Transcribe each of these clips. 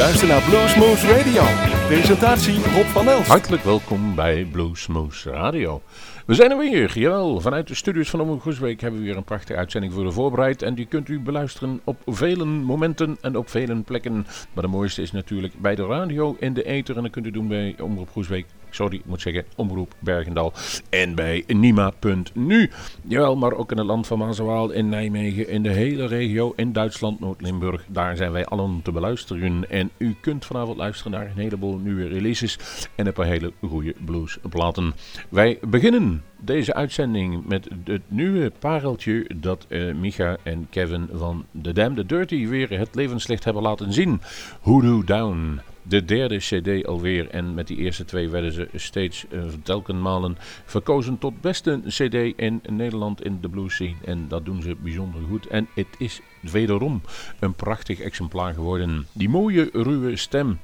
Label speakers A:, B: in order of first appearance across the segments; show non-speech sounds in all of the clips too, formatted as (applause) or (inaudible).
A: luistert naar Bluesmoose Radio. Presentatie Rob van Els.
B: Hartelijk welkom bij Bluesmoose Radio. We zijn er weer, jawel. Vanuit de studios van Omroep Groesbeek hebben we weer een prachtige uitzending voor u voorbereid. En die kunt u beluisteren op vele momenten en op vele plekken. Maar de mooiste is natuurlijk bij de radio in de ether. En dat kunt u doen bij Omroep Groesbeek sorry, ik moet zeggen, Omroep Bergendal. En bij Nima.nu. Jawel, maar ook in het land van Maaswaal, in Nijmegen, in de hele regio, in Duitsland, Noord-Limburg. Daar zijn wij allen te beluisteren. En u kunt vanavond luisteren naar een heleboel nieuwe releases en een paar hele goede bluesplaten. Wij beginnen deze uitzending met het nieuwe pareltje dat uh, Micha en Kevin van The Damn The Dirty weer het levenslicht hebben laten zien. Hoodoo Down de derde cd alweer. En met die eerste twee werden ze steeds uh, telkenmalen verkozen tot beste cd in Nederland in de blues scene. En dat doen ze bijzonder goed. En het is wederom een prachtig exemplaar geworden. Die mooie ruwe stem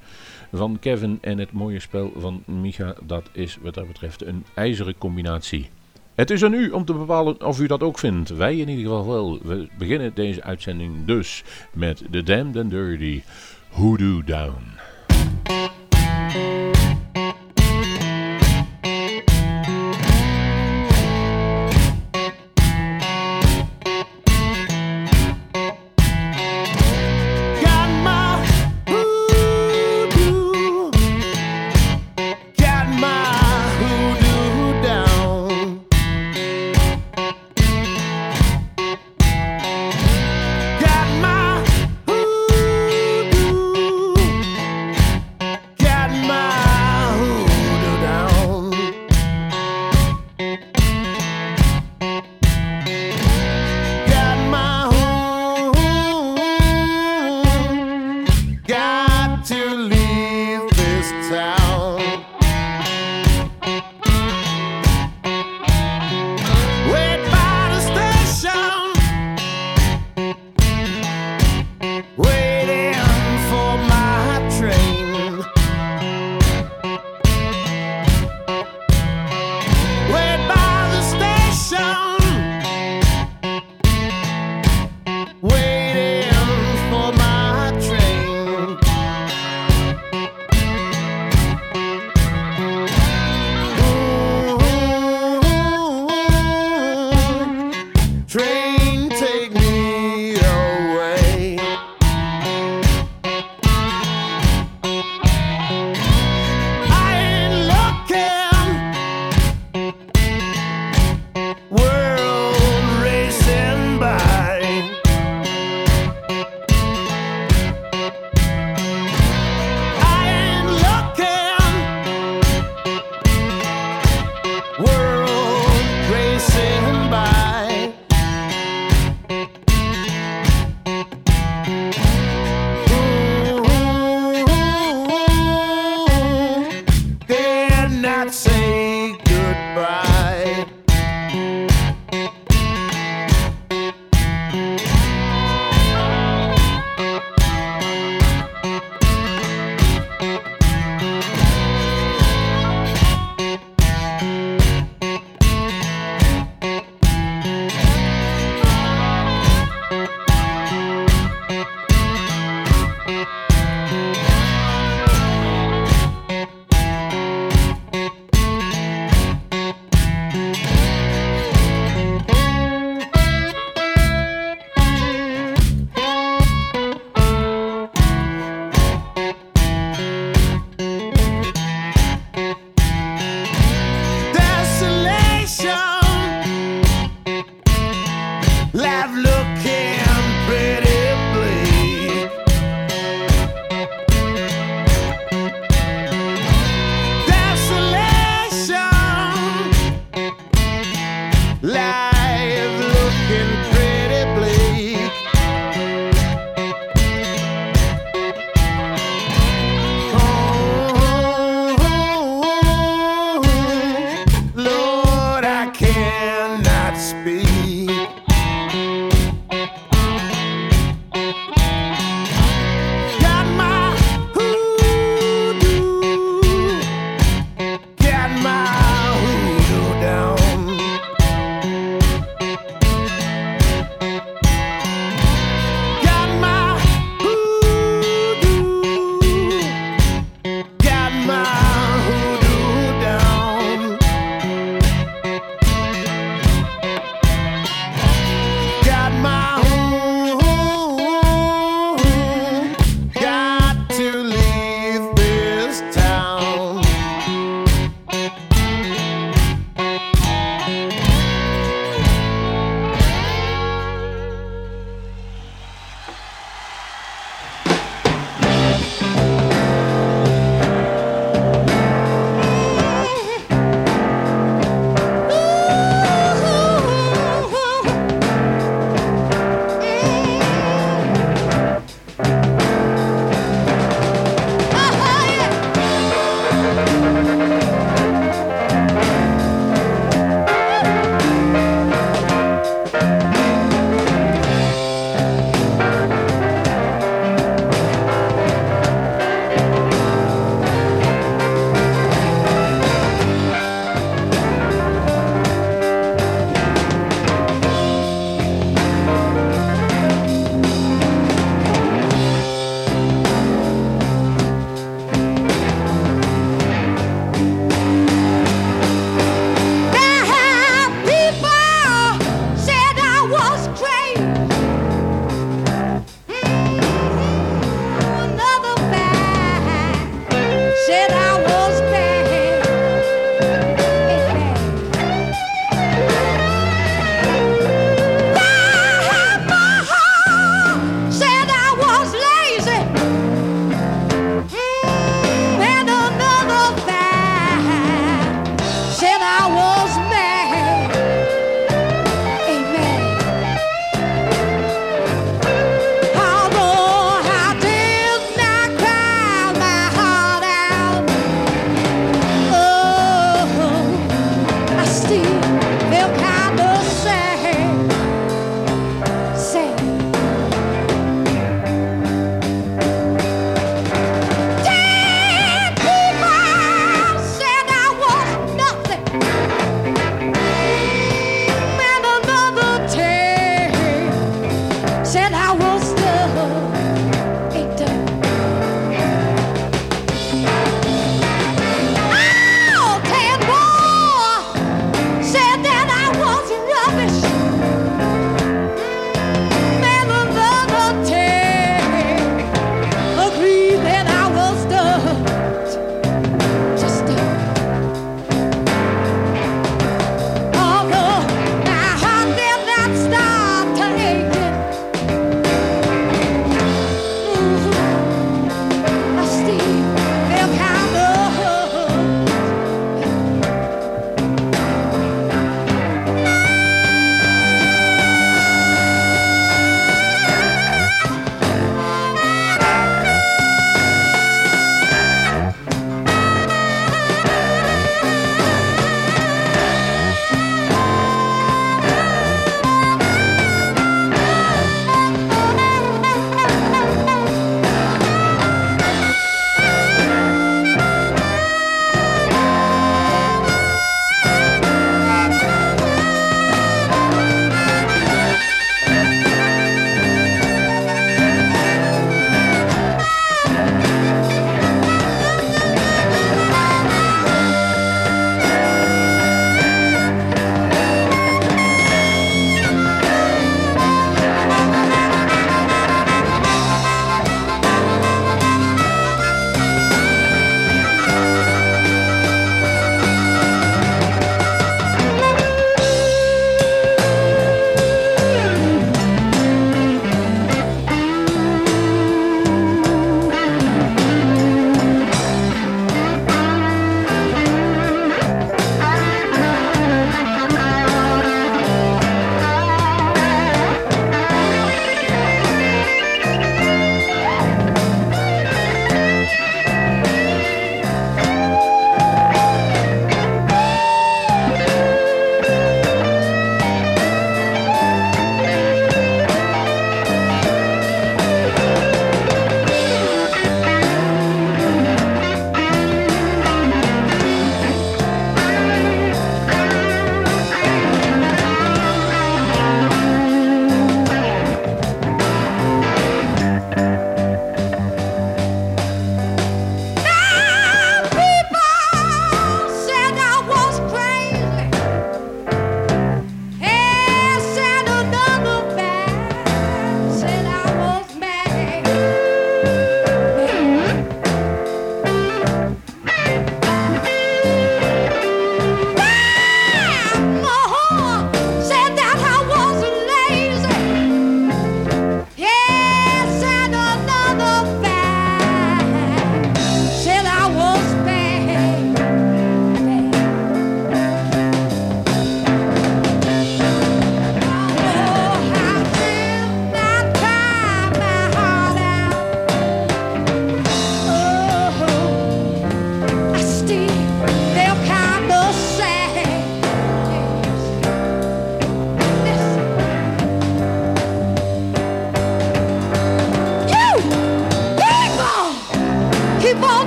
B: van Kevin en het mooie spel van Micha, dat is wat dat betreft een ijzeren combinatie. Het is aan u om te bepalen of u dat ook vindt. Wij in ieder geval wel. We beginnen deze uitzending dus met The Damned and Dirty Hoodoo Down.
C: Música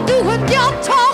C: do what you're told.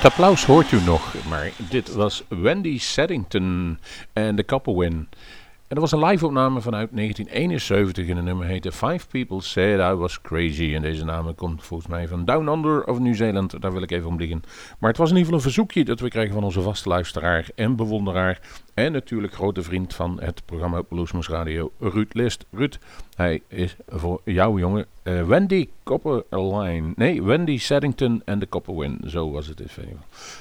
B: Het applaus hoort u nog, maar dit was Wendy Seddington en de Couple en dat was een live-opname vanuit 1971 en de nummer heette Five People Said I Was Crazy. En deze naam komt volgens mij van Down Under of Nieuw-Zeeland, daar wil ik even om liggen. Maar het was in ieder geval een verzoekje dat we kregen van onze vaste luisteraar en bewonderaar. En natuurlijk grote vriend van het programma Bluesmoes Radio, Ruud List. Ruud, hij is voor jou jongen uh, Wendy Copperline. Nee, Wendy Seddington en de Copperwin. Zo was het in ieder.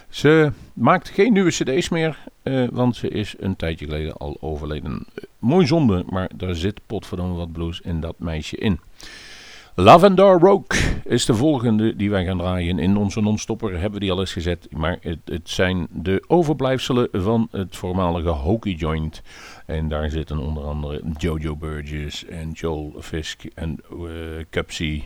B: Ze maakt geen nieuwe cd's meer, uh, want ze is een tijdje geleden al overleden. Uh, mooi zonde, maar daar zit potverdomme wat blues in dat meisje in. Lavender Rogue is de volgende die wij gaan draaien. In onze non-stopper hebben we die al eens gezet. Maar het, het zijn de overblijfselen van het voormalige Hokey Joint. En daar zitten onder andere Jojo Burgess en Joel Fisk en uh.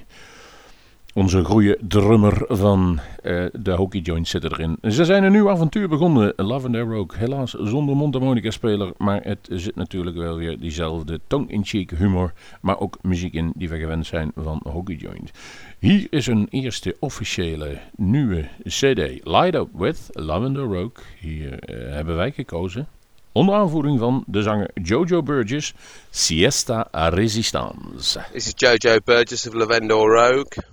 B: Onze goede drummer van uh, de Hockey Joint zit erin. Ze zijn een nieuw avontuur begonnen, Lavender Rogue. Helaas zonder mondharmonica-speler, maar het zit natuurlijk wel weer diezelfde tongue-in-cheek humor, maar ook muziek in die we gewend zijn van Hockey Joint. Hier is een eerste officiële nieuwe CD, Light Up With Lavender Rogue. Hier uh, hebben wij gekozen, onder aanvoering van de zanger Jojo Burgess, Siesta Resistance.
D: This is Jojo Burgess of Lavender Rogue.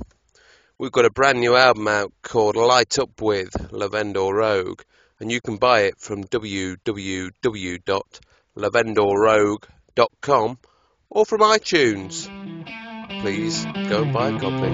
D: We've got a brand new album out called Light Up With Lavendor Rogue, and you can buy it from www.lavendorrogue.com or from iTunes. Please go buy a copy.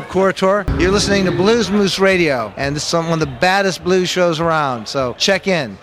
E: Bob Corritor. You're listening to Blues Moose Radio, and this is one of the baddest blues shows around. So check in.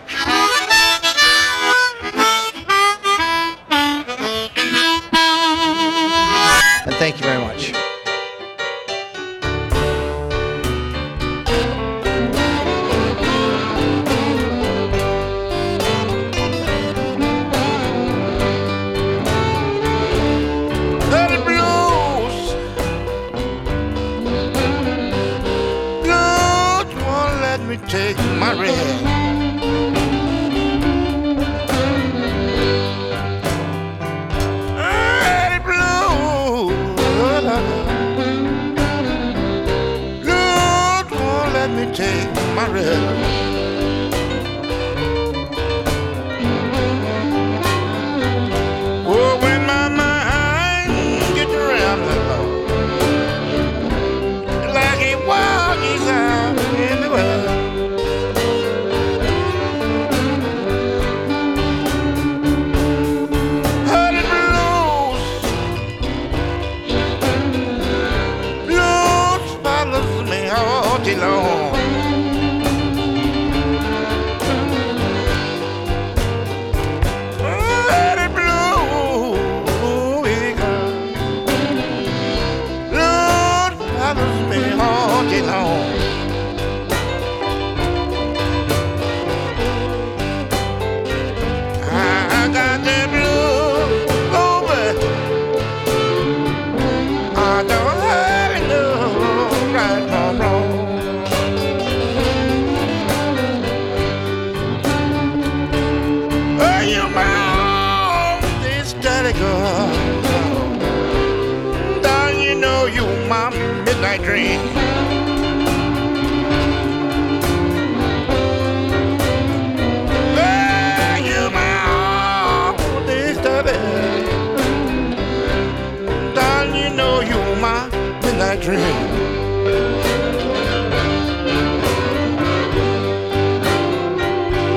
F: Dirty. Don't you know you're my midnight dream?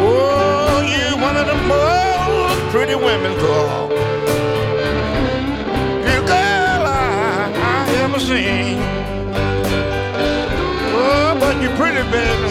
F: Oh, you one of the most pretty women, girl. You girl I, I ever seen. Oh, but you're pretty, baby.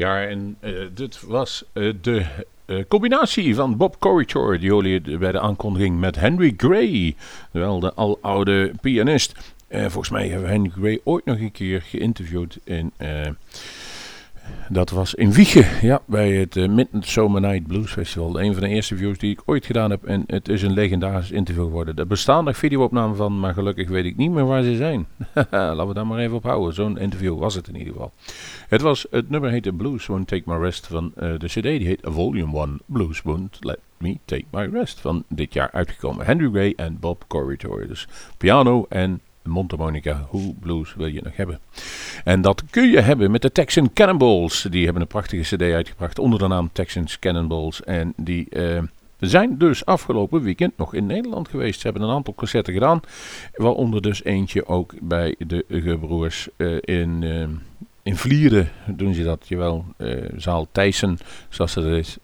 B: Ja, en eh, dit was eh, de eh, combinatie van Bob Corritor, die jullie bij de aankondiging met Henry Gray, wel de aloude pianist. Volgens mij hebben we Henry Gray ooit nog een keer geïnterviewd in... eh, dat was in Wiegen, ja, bij het uh, Midnight Summer Night Blues Festival. Een van de eerste views die ik ooit gedaan heb. En het is een legendarisch interview geworden. Er bestaan nog videoopnamen van, maar gelukkig weet ik niet meer waar ze zijn. (laughs) Laten we daar maar even op houden. Zo'n interview was het in ieder geval. Het, was, het nummer heette Blues Won't Take My Rest van uh, de cd. Die heet Volume 1 Blues Won't Let Me Take My Rest. Van dit jaar uitgekomen. Henry Gray en Bob Corritor. Dus piano en mondharmonica, hoe blues wil je nog hebben? En dat kun je hebben met de Texan Cannonballs. Die hebben een prachtige cd uitgebracht onder de naam Texans Cannonballs. En die uh, zijn dus afgelopen weekend nog in Nederland geweest. Ze hebben een aantal concerten gedaan, waaronder dus eentje ook bij de gebroers uh, in, uh, in Vlieren doen ze dat, jawel, uh, zaal Thijssen, zoals het is.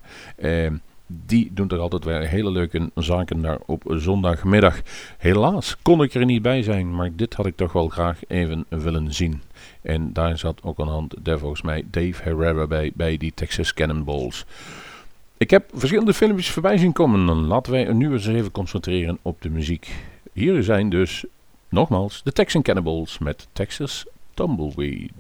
B: Die doen er altijd weer hele leuke zaken daar op zondagmiddag. Helaas kon ik er niet bij zijn, maar dit had ik toch wel graag even willen zien. En daar zat ook de hand, daar volgens mij Dave Herrera bij, bij die Texas Cannonballs. Ik heb verschillende filmpjes voorbij zien komen. Laten wij nu eens even concentreren op de muziek. Hier zijn dus, nogmaals, de Texan Cannibals met Texas Tumbleweed.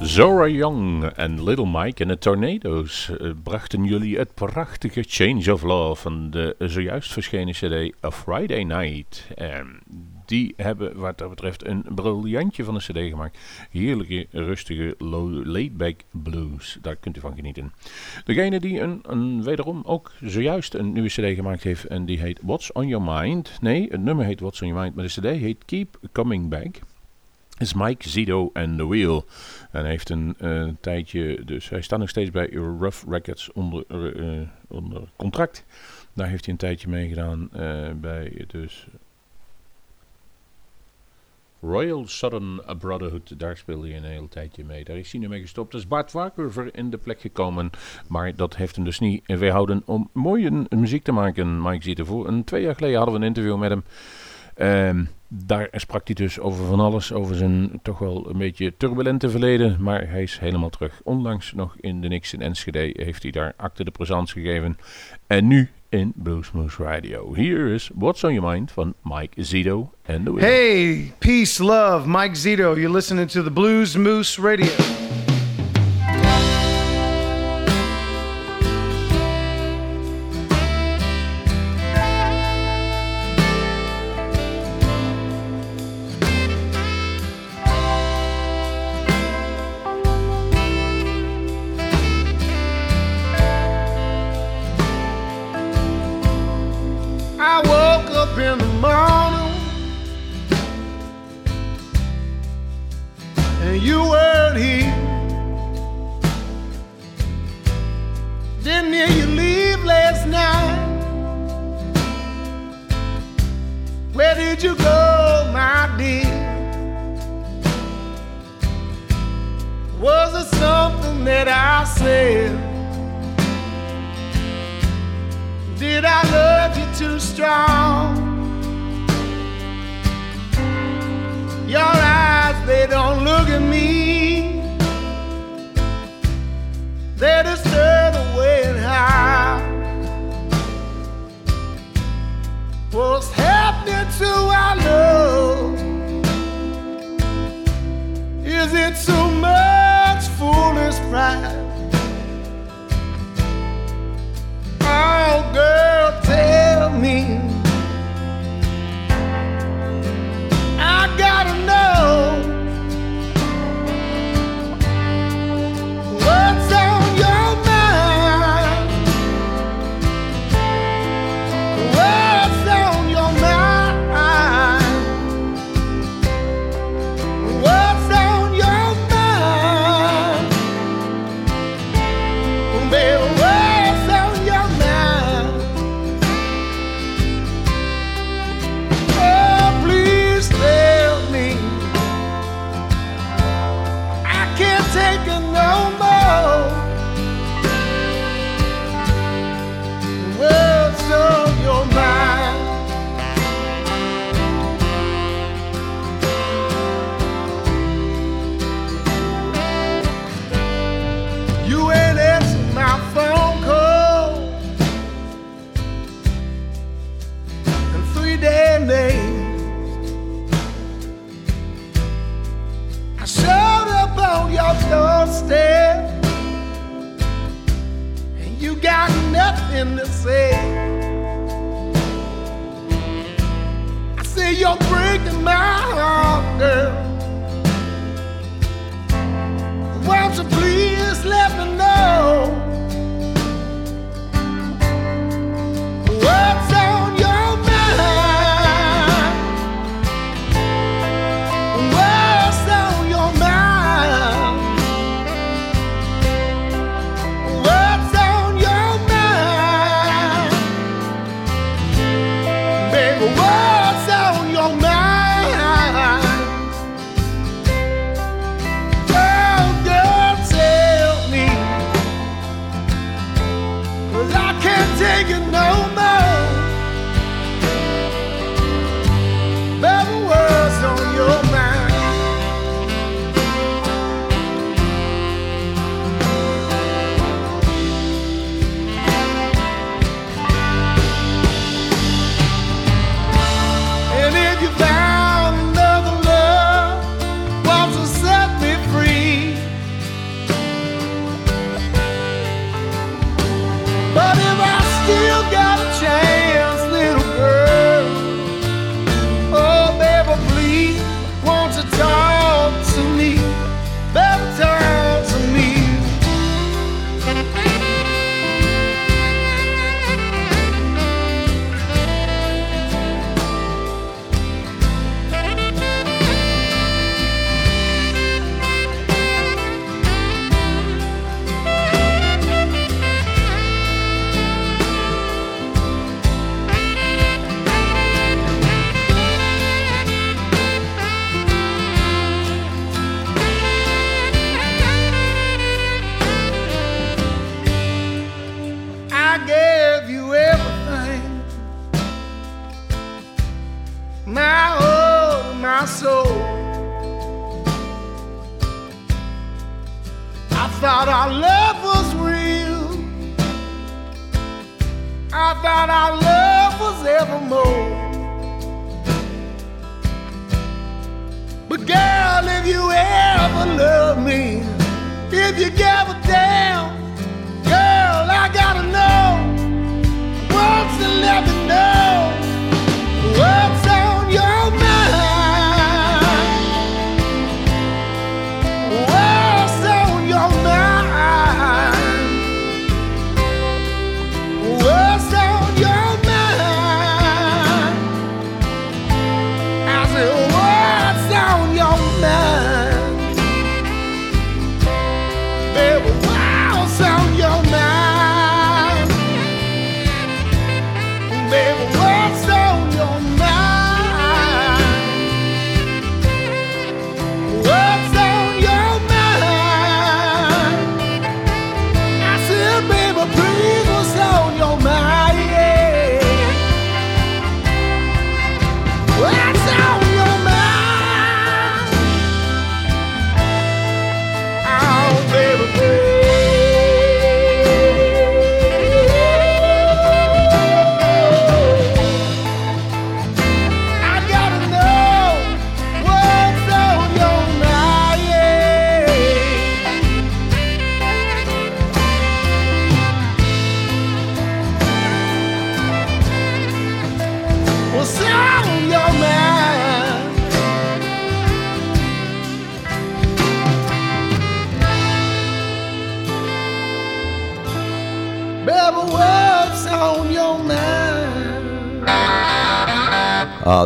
B: Zora Young en Little Mike en de Tornadoes eh, brachten jullie het prachtige Change of Love van de zojuist verschenen CD A Friday Night. Die hebben wat dat betreft een briljantje van een CD gemaakt. Heerlijke, rustige, laid-back blues. Daar kunt u van genieten. Degene die een, een, wederom ook zojuist een nieuwe CD gemaakt heeft en die heet What's on Your Mind. Nee, het nummer heet What's on Your Mind, maar de CD heet Keep Coming Back is Mike Zido en The Wheel. En hij heeft een eh, tijdje, dus hij staat nog steeds bij Rough Records onder, eh, onder contract. Daar heeft hij een tijdje meegedaan eh bij dus Royal Southern Brotherhood. Daar speelde hij een heel tijdje mee. Daar is hij nu mee gestopt. Is Bart Wakerver in de plek gekomen. Maar dat heeft hem dus niet weerhouden om mooie muziek te maken. Mike Zido. Voor een twee jaar geleden hadden we een interview met hem. Ehm, daar sprak hij dus over van alles, over zijn toch wel een beetje turbulente verleden. Maar hij is helemaal terug. Onlangs nog in de Nix in Enschede heeft hij daar acte de présence gegeven. En nu in Blues Moose Radio. Here is What's on Your Mind van Mike Zito and the
G: Hey, peace, love, Mike Zito. You're listening to the Blues Moose Radio. did you go, my dear? Was it something that I said? Did I love you too strong? Your eyes, they don't look at me. They're just turned away and high. What's happening? Is it too much foolish pride? Oh, girl. Showed up on your doorstep, and you got nothing to say. I say you're breaking my heart, girl.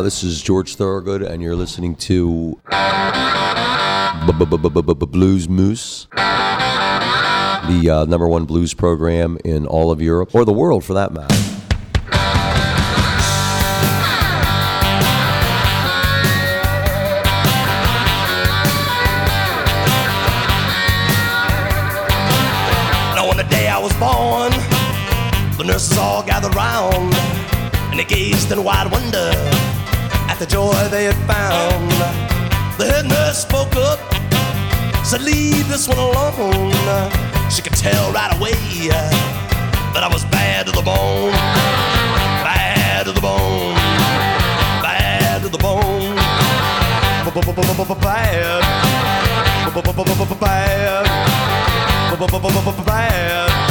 H: This is George Thorogood, and you're listening to Blues Moose, the uh, number one blues program in all of Europe, or the world for that matter.
I: Now on the day I was born, the nurses all gathered round, and they gazed in wide wonder the joy they had found. The head nurse spoke up, said, "Leave this one alone." She could tell right away that I was bad to the bone, bad to the bone, bad to the bone, bad, bad, bad,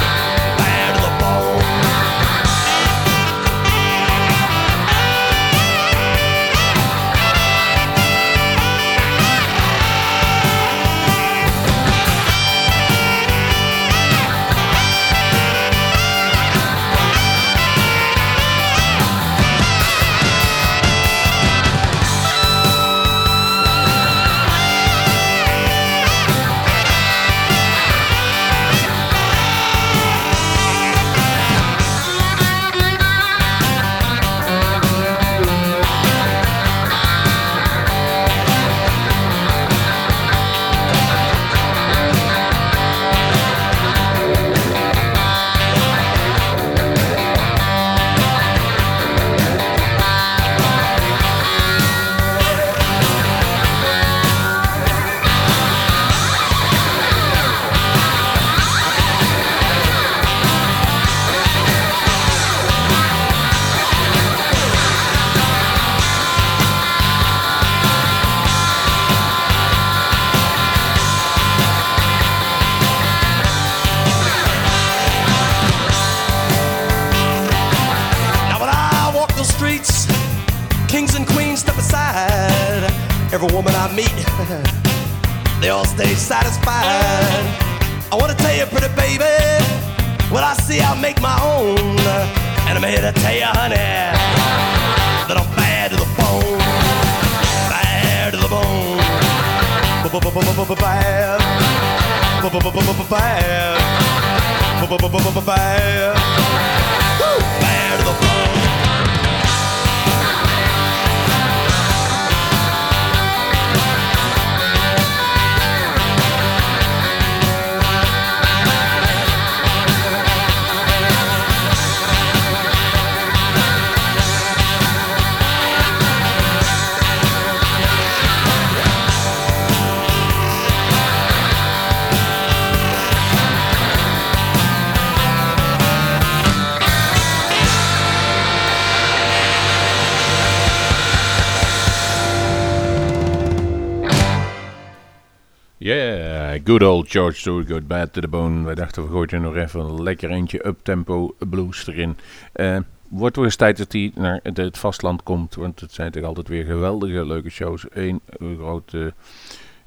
B: good old George Stewart, Bad to the Bone. Wij dachten, we gooien er nog even een lekker eentje up-tempo blues erin. Uh, wordt wel eens tijd dat hij naar het vastland komt, want het zijn toch altijd weer geweldige, leuke shows. Eén grote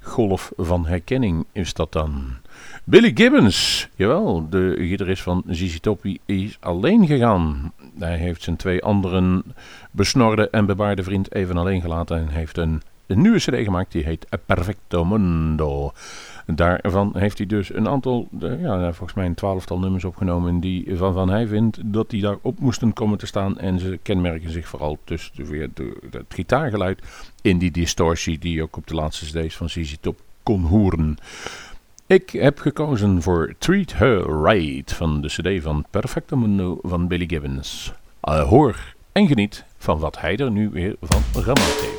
B: golf van herkenning is dat dan. Billy Gibbons, jawel, de gitarist van ZZ Top, is alleen gegaan. Hij heeft zijn twee anderen besnorde en bebaarde vriend even alleen gelaten en heeft een een nieuwe cd gemaakt, die heet Perfecto Mundo. Daarvan heeft hij dus een aantal, ja, volgens mij een twaalftal nummers opgenomen die van, van hij vindt dat die daarop moesten komen te staan. En ze kenmerken zich vooral tussen weer het gitaargeluid in die distortie die ook op de laatste cd's van ZZ Top kon horen. Ik heb gekozen voor Treat Her Right van de cd van Perfecto Mundo van Billy Gibbons. Uh, hoor en geniet van wat hij er nu weer van gemaakt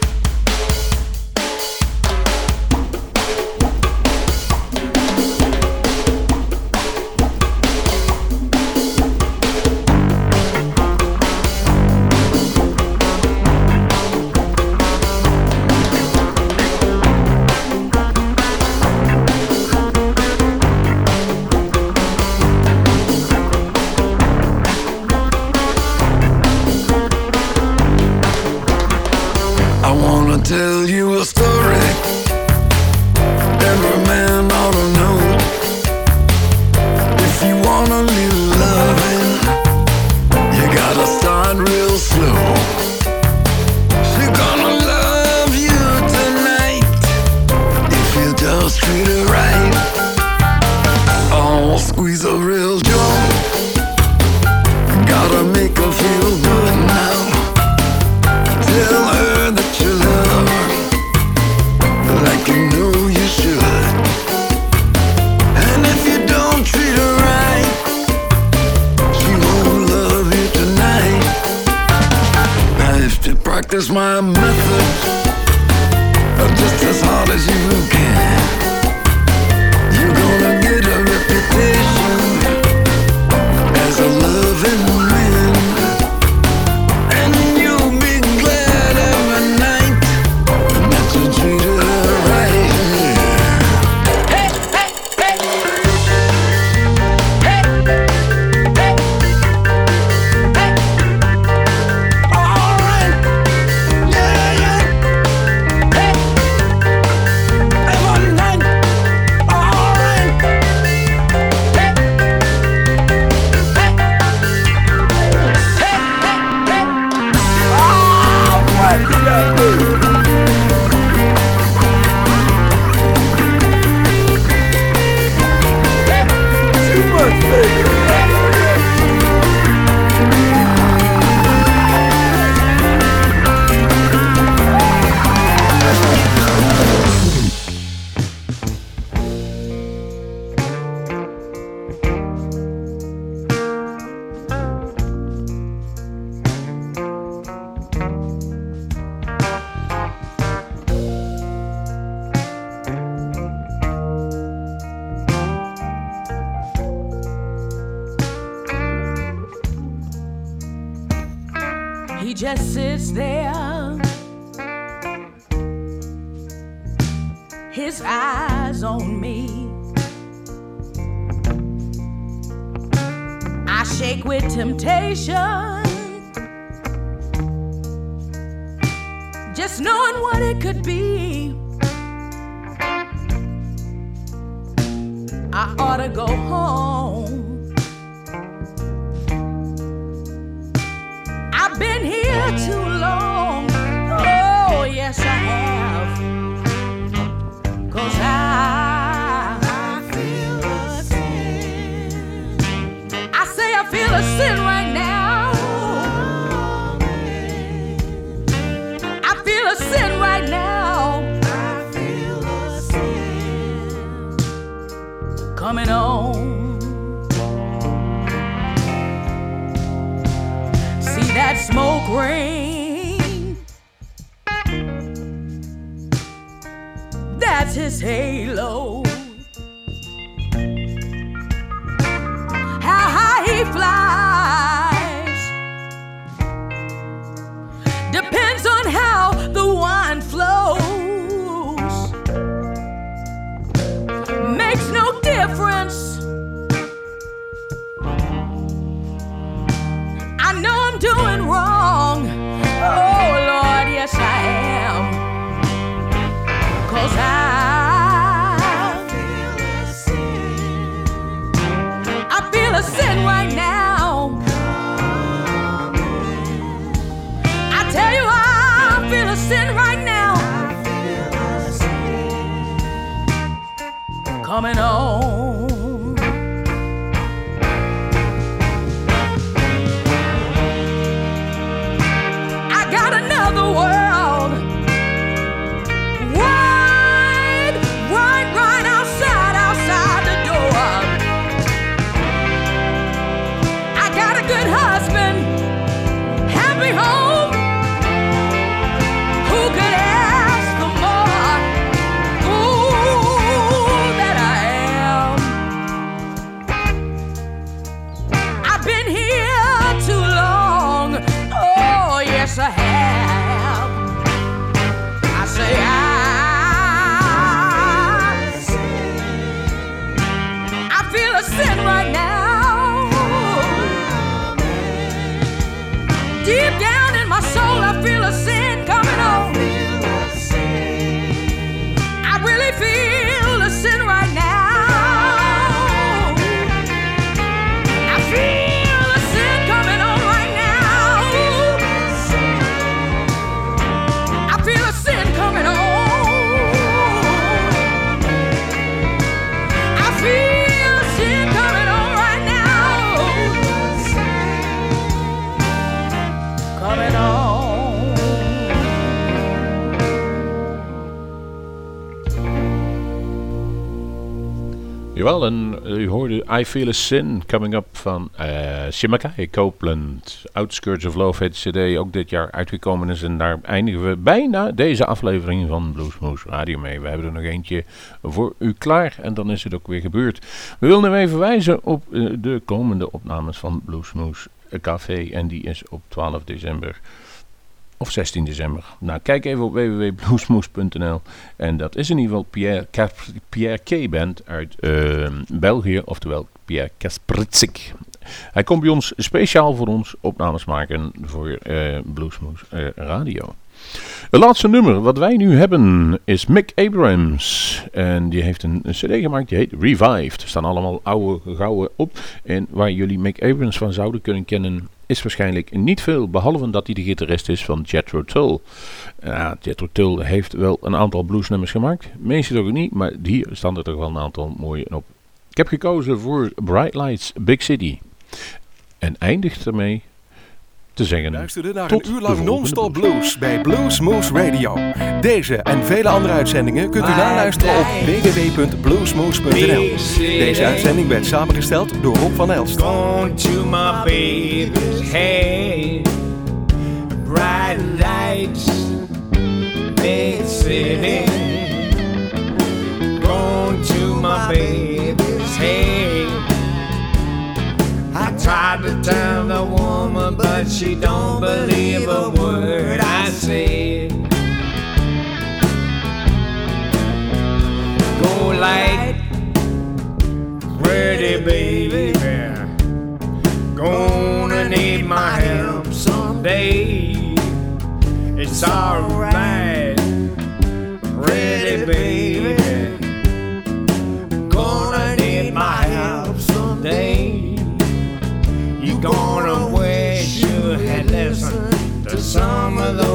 B: practice my method
J: just as hard as you can. Just knowing what it could be. I ought to go home. I've been here too long. Oh, yes, I have. Cause I coming on. See that smoke ring? That's his halo.
B: En u hoorde I Feel a Sin coming up van uh, Shimakai Copeland. Outskirts of Love heet cd, ook dit jaar uitgekomen is. En daar eindigen we bijna deze aflevering van Bluesmoose Radio mee. We hebben er nog eentje voor u klaar en dan is het ook weer gebeurd. We willen even wijzen op uh, de komende opnames van Bluesmoose Café. En die is op 12 december of 16 december. Nou, kijk even op www.bluesmoes.nl. En dat is in ieder geval Pierre, Pierre K. Band uit uh, België, oftewel Pierre Kaspritsik. Hij komt bij ons speciaal voor ons opnames maken voor uh, Bluesmoes uh, Radio. Het laatste nummer wat wij nu hebben is Mick Abrams. En die heeft een cd gemaakt, die heet Revived. Er staan allemaal oude gouden op. En waar jullie Mick Abrams van zouden kunnen kennen is waarschijnlijk niet veel, behalve dat hij de gitarist is van Jethro Tull. Uh, Jethro Tull heeft wel een aantal bluesnummers gemaakt, meestal ook niet, maar hier staan er toch wel een aantal mooie op. Ik heb gekozen voor Bright Lights Big City. En eindigt ermee te.
A: Luisterde naar
B: tot
A: een uur
B: de
A: lang non-stop
B: blues.
A: blues bij Blues Moose Radio. Deze en vele andere uitzendingen kunt u naluisteren op www.bluesmoose.nl. Deze uitzending werd samengesteld door Rob van Elst.
D: Gone to my baby's head. Bright lights, big city. Gone to my baby's tried to tell the woman, but she don't believe a word I said. Go light, pretty baby. Gonna need my help someday.
G: it's alright. Pretty baby, gonna some of those